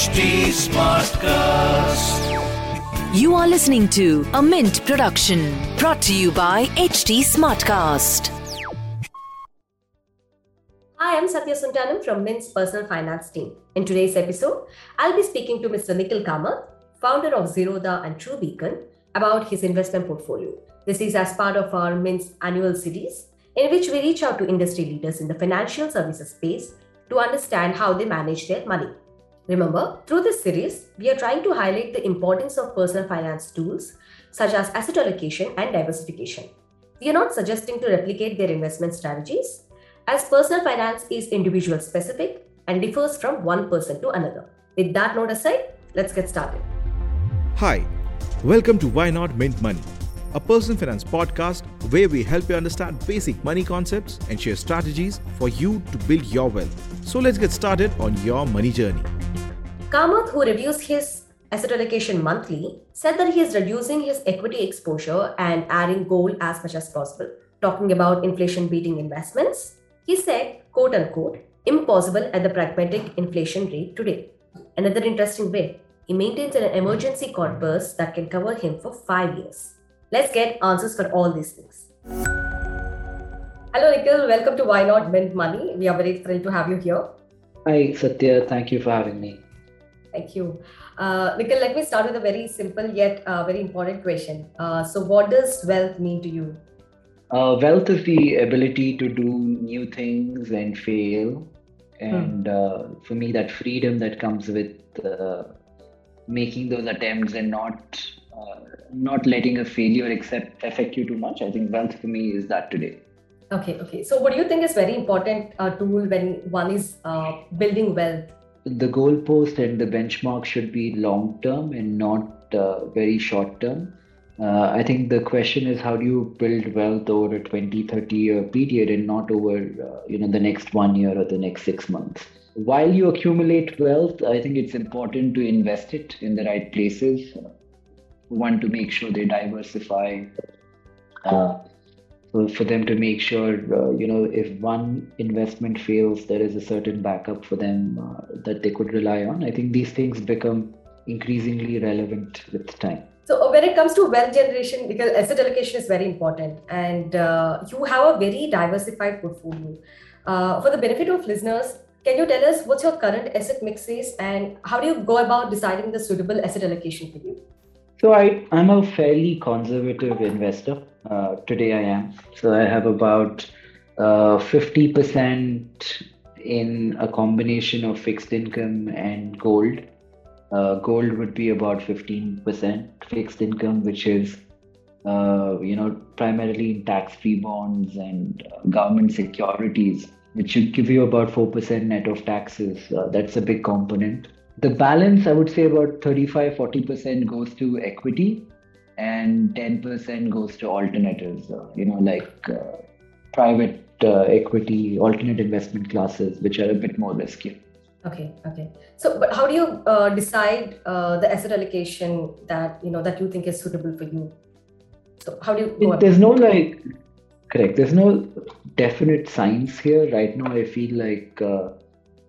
HT Smartcast. You are listening to a Mint production brought to you by HT Smartcast. Hi, I'm Satya Sontanam from Mint's personal finance team. In today's episode, I'll be speaking to Mr. Nikhil Kamath, founder of Zerodha and True Beacon, about his investment portfolio. This is as part of our Mint's annual series, in which we reach out to industry leaders in the financial services space to understand how they manage their money. Remember, through this series, we are trying to highlight the importance of personal finance tools such as asset allocation and diversification. We are not suggesting to replicate their investment strategies, as personal finance is individual specific and differs from one person to another. With that note aside, let's get started. Hi, welcome to Why Not Mint Money, a personal finance podcast where we help you understand basic money concepts and share strategies for you to build your wealth. So let's get started on your money journey. Kamath, who reviews his asset allocation monthly, said that he is reducing his equity exposure and adding gold as much as possible. Talking about inflation beating investments, he said, quote unquote, impossible at the pragmatic inflation rate today. Another interesting way, he maintains an emergency corpus that can cover him for five years. Let's get answers for all these things. Hello, Nikhil. Welcome to Why Not Mint Money. We are very thrilled to have you here. Hi, Satya. Thank you for having me. Thank you. Uh, Nikhil, let me start with a very simple yet uh, very important question. Uh, so, what does wealth mean to you? Uh, wealth is the ability to do new things and fail. And uh, for me, that freedom that comes with uh, making those attempts and not uh, not letting a failure accept, affect you too much. I think wealth for me is that today. Okay, okay. So, what do you think is very important uh, tool when one is uh, building wealth? The goalpost and the benchmark should be long term and not uh, very short term. Uh, I think the question is how do you build wealth over a 20, 30 year period and not over uh, you know the next one year or the next six months. While you accumulate wealth, I think it's important to invest it in the right places. One to make sure they diversify. Uh, for them to make sure uh, you know if one investment fails, there is a certain backup for them uh, that they could rely on. I think these things become increasingly relevant with time. So, uh, when it comes to wealth generation, because asset allocation is very important, and uh, you have a very diversified portfolio. Uh, for the benefit of listeners, can you tell us what's your current asset mix is, and how do you go about deciding the suitable asset allocation for you? So I, I'm a fairly conservative investor. Uh, today I am. So I have about uh, 50% in a combination of fixed income and gold. Uh, gold would be about 15% fixed income, which is uh, you know primarily in tax-free bonds and uh, government securities, which should give you about 4% net of taxes. That's a big component. The balance, I would say, about 35 40% goes to equity and 10% goes to alternatives, uh, you know, like uh, private uh, equity, alternate investment classes, which are a bit more risky. Okay, okay. So, but how do you uh, decide uh, the asset allocation that you know that you think is suitable for you? So, how do you? There's no like, correct, there's no definite science here. Right now, I feel like uh,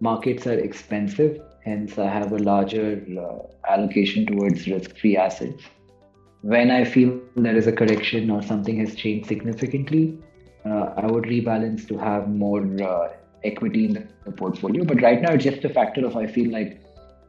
markets are expensive, hence, I have a larger uh, allocation towards risk free assets. When I feel there is a correction or something has changed significantly, uh, I would rebalance to have more uh, equity in the, portfolio. But right now, it's just a factor of I feel like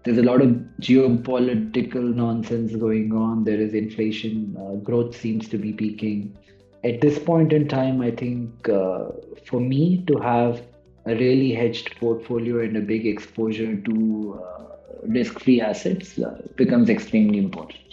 there's a lot of geopolitical nonsense going on. There is inflation, uh, growth seems to be peaking. At this point in time, I think uh, for me to have a really hedged portfolio and a big exposure to uh, risk free assets uh, becomes extremely important.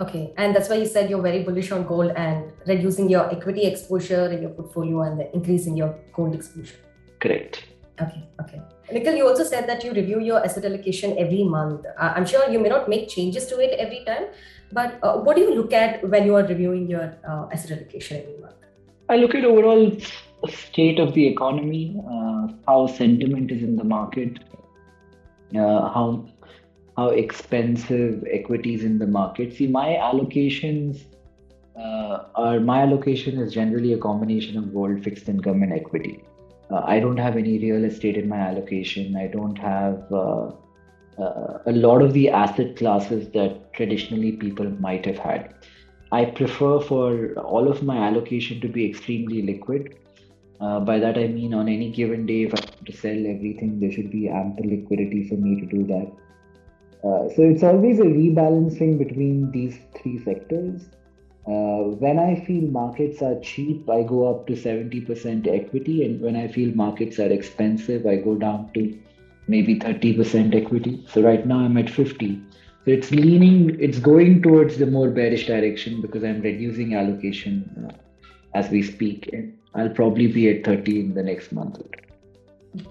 Okay, and that's why you said you're very bullish on gold and reducing your equity exposure in your portfolio and increasing your gold exposure. Correct. Okay, okay. Nikhil, you also said that you review your asset allocation every month. Uh, I'm sure you may not make changes to it every time, but uh, what do you look at when you are reviewing your uh, asset allocation every month? I look at overall state of the economy, uh, how sentiment is in the market, uh, how how expensive equities in the market. See, my allocations uh, are my allocation is generally a combination of gold, fixed income, and equity. Uh, I don't have any real estate in my allocation. I don't have uh, uh, a lot of the asset classes that traditionally people might have had. I prefer for all of my allocation to be extremely liquid. Uh, by that I mean on any given day, if I have to sell everything, there should be ample liquidity for me to do that. Uh, so it's always a rebalancing between these three sectors. Uh, when I feel markets are cheap, I go up to 70% equity, and when I feel markets are expensive, I go down to maybe 30% equity. So right now I'm at 50. So it's leaning, it's going towards the more bearish direction because I'm reducing allocation uh, as we speak, and I'll probably be at 30 in the next month or two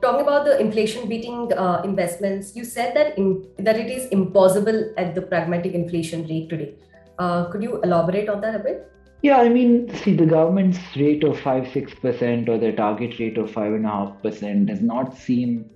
talking about the inflation beating uh, investments you said that in that it is impossible at the pragmatic inflation rate today. Uh, could you elaborate on that a bit? Yeah i mean see the government's rate of 5 6% or the target rate of 5.5% does not seem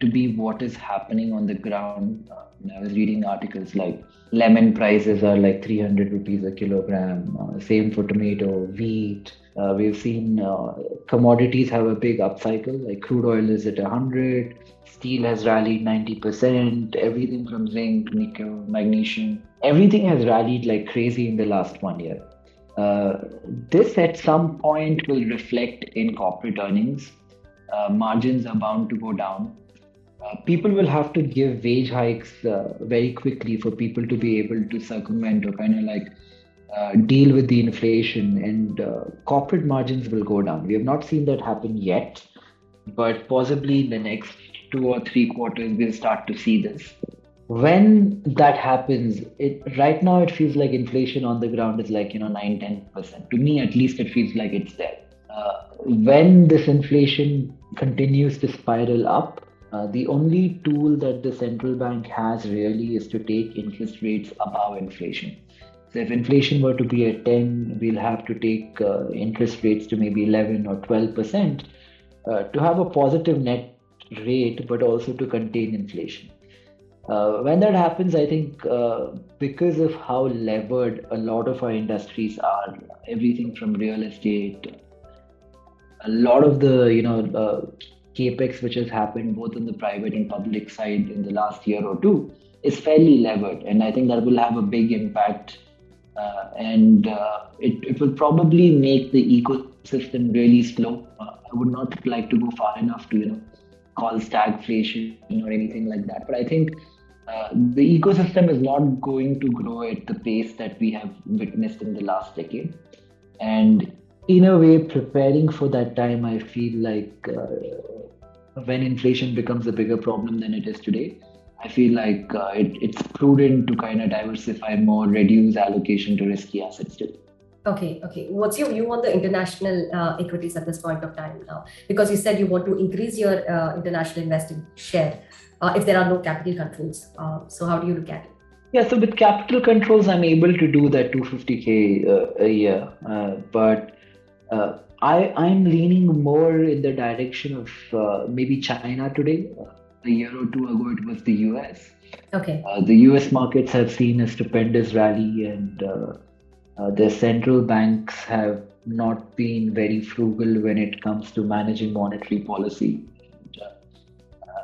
to be what is happening on the ground uh, i was reading articles like lemon prices are like 300 rupees a kilogram uh, same for tomato wheat uh, we've seen uh, commodities have a big upcycle, like crude oil is at 100, steel has rallied 90%, everything from zinc, nickel, magnesium, everything has rallied like crazy in the last one year. Uh, this at some point will reflect in corporate earnings. Uh, margins are bound to go down. People will have to give wage hikes uh, very quickly for people to be able to circumvent or kind of like uh, deal with the inflation and uh, corporate margins will go down. We have not seen that happen yet, but possibly in the next two or three quarters, we'll start to see this. When that happens, it right now it feels like inflation on the ground is like you know nine ten percent. To me, at least, it feels like it's there. Uh, when this inflation continues to spiral up, uh, the only tool that the central bank has really is to take interest rates above inflation. So if inflation were to be at 10, we'll have to take uh, interest rates to maybe 11 or 12 percent uh, to have a positive net rate, but also to contain inflation. Uh, when that happens, I think uh, because of how levered a lot of our industries are, everything from real estate, a lot of the you know capex which has happened both on the private and public side in the last year or two is fairly levered, and I think that will have a big impact uh, and uh, it, it will probably make the ecosystem really slow. Uh, I would not like to go far enough to you know call stagflation or anything like that, but I think uh, the ecosystem is not going to grow at the pace that we have witnessed in the last decade. And in a way, preparing for that time, I feel like uh, when inflation becomes a bigger problem than it is today, I feel like uh, it, it's prudent to kind of diversify more, reduce allocation to risky assets too. Okay, okay. What's your view on the international uh, equities at this point of time now? Because you said you want to increase your uh, international investing share uh, if there are no capital controls. Uh, so, how do you look at it? Yeah, so with capital controls, I'm able to do that 250k uh, a year. but I, I'm leaning more in the direction of maybe China today a year or two ago, it was the US. Okay. Uh, the US markets have seen a stupendous rally, and uh, uh, their central banks have not been very frugal when it comes to managing monetary policy. Uh,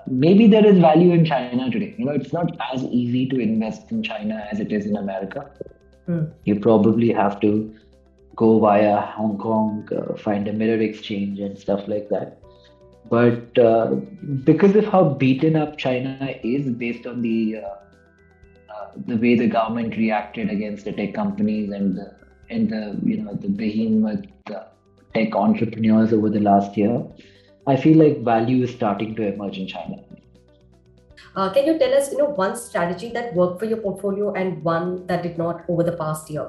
maybe there is value in China today. You know, it's not as easy to invest in China as it is in America. Mm. You probably have to go via Hong Kong, uh, find a mirror exchange, and stuff like that. But uh, because of how beaten up China is, based on the uh, uh, the way the government reacted against the tech companies and the, and the you know the behemoth tech entrepreneurs over the last year, I feel like value is starting to emerge in China. Uh, can you tell us, you know, one strategy that worked for your portfolio and one that did not over the past year?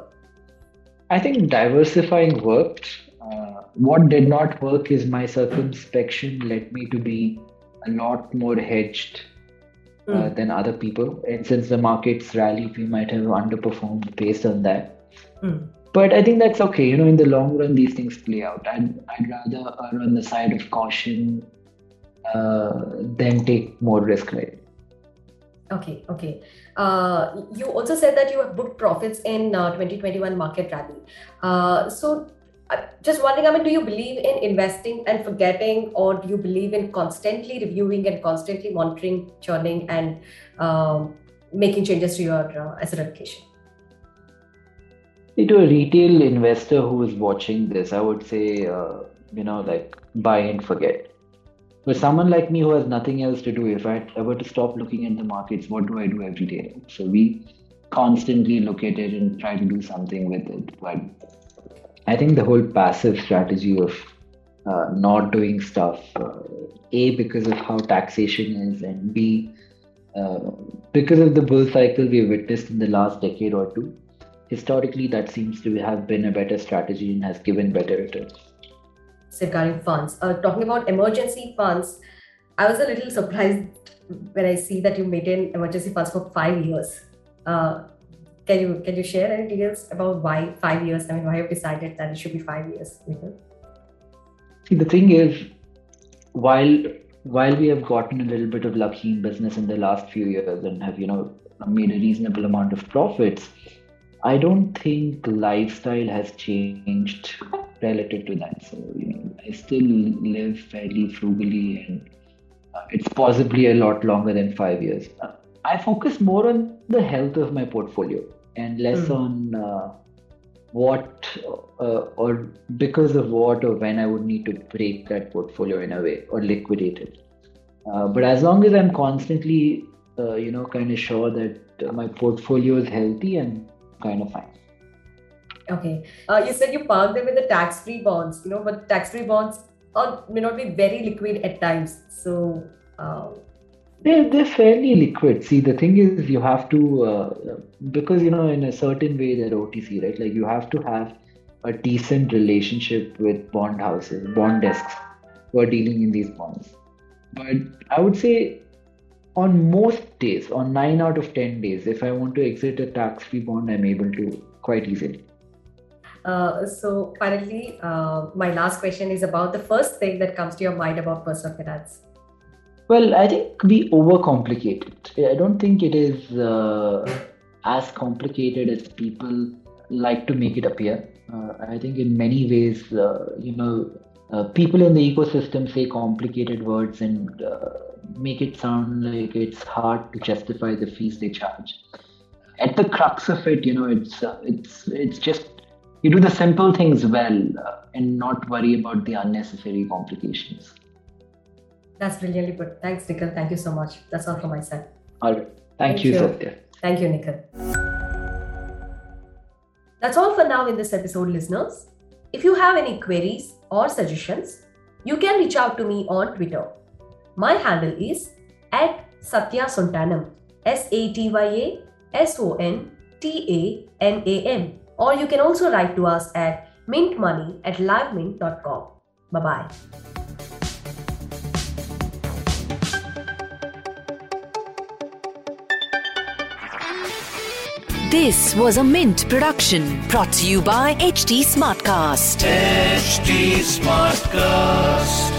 I think diversifying worked. Uh, what did not work is my circumspection led me to be a lot more hedged uh, mm. than other people. And since the markets rallied, we might have underperformed based on that. Mm. But I think that's okay. You know, in the long run, these things play out. I'd, I'd rather err on the side of caution uh, than take more risk, right? Okay, okay. Uh, you also said that you have booked profits in uh, 2021 market rally. Uh, so uh, just wondering, I mean, do you believe in investing and forgetting, or do you believe in constantly reviewing and constantly monitoring, churning, and um, making changes to your uh, asset allocation? To a retail investor who is watching this, I would say, uh, you know, like buy and forget. For someone like me who has nothing else to do, if I ever to stop looking at the markets, what do I do every day? So we constantly look at it and try to do something with it. But I think the whole passive strategy of uh, not doing stuff, uh, A, because of how taxation is, and B, uh, because of the bull cycle we witnessed in the last decade or two, historically that seems to have been a better strategy and has given better returns. Safeguarding funds. Uh, talking about emergency funds, I was a little surprised when I see that you maintain emergency funds for five years. Uh, can you can you share any details about why five years? I mean, why you decided that it should be five years? See, the thing is, while while we have gotten a little bit of lucky in business in the last few years and have you know made a reasonable amount of profits, I don't think lifestyle has changed relative to that. So you know, I still live fairly frugally, and uh, it's possibly a lot longer than five years. Uh, I focus more on the health of my portfolio and less mm. on uh, what uh, or because of what or when I would need to break that portfolio in a way or liquidate it. Uh, but as long as I'm constantly, uh, you know, kind of sure that my portfolio is healthy, and kind of fine. Okay. Uh, you said you parked them in the tax-free bonds, you know, but tax-free bonds are, may not be very liquid at times. So uh, they're, they're fairly liquid. See, the thing is, you have to, uh, because, you know, in a certain way, they're OTC, right? Like you have to have a decent relationship with bond houses, bond desks who are dealing in these bonds. But I would say on most days, on nine out of 10 days, if I want to exit a tax free bond, I'm able to quite easily. Uh, so, finally, uh, my last question is about the first thing that comes to your mind about personal finance. Well, I think we overcomplicate it. I don't think it is uh, as complicated as people like to make it appear. Uh, I think in many ways, uh, you know, people in the ecosystem say complicated words and make it sound like it's hard to justify the fees they charge. At the crux of it, you know, it's it's it's just you do the simple things well uh, and not worry about the unnecessary complications. That's brilliantly put. Thanks, Nikhil. Thank you so much. That's all from my side. All right. Thank, Thank you, you, Satya. Thank you, Nikhil. That's all for now in this episode, listeners. If you have any queries or suggestions, you can reach out to me on Twitter. My handle is at Satya Sontanam, S A T Y A S O N T A N A M. Or you can also write to us at mintmoney at livemint.com. Bye bye. This was a Mint production brought to you by HT Smartcast. HT Smartcast.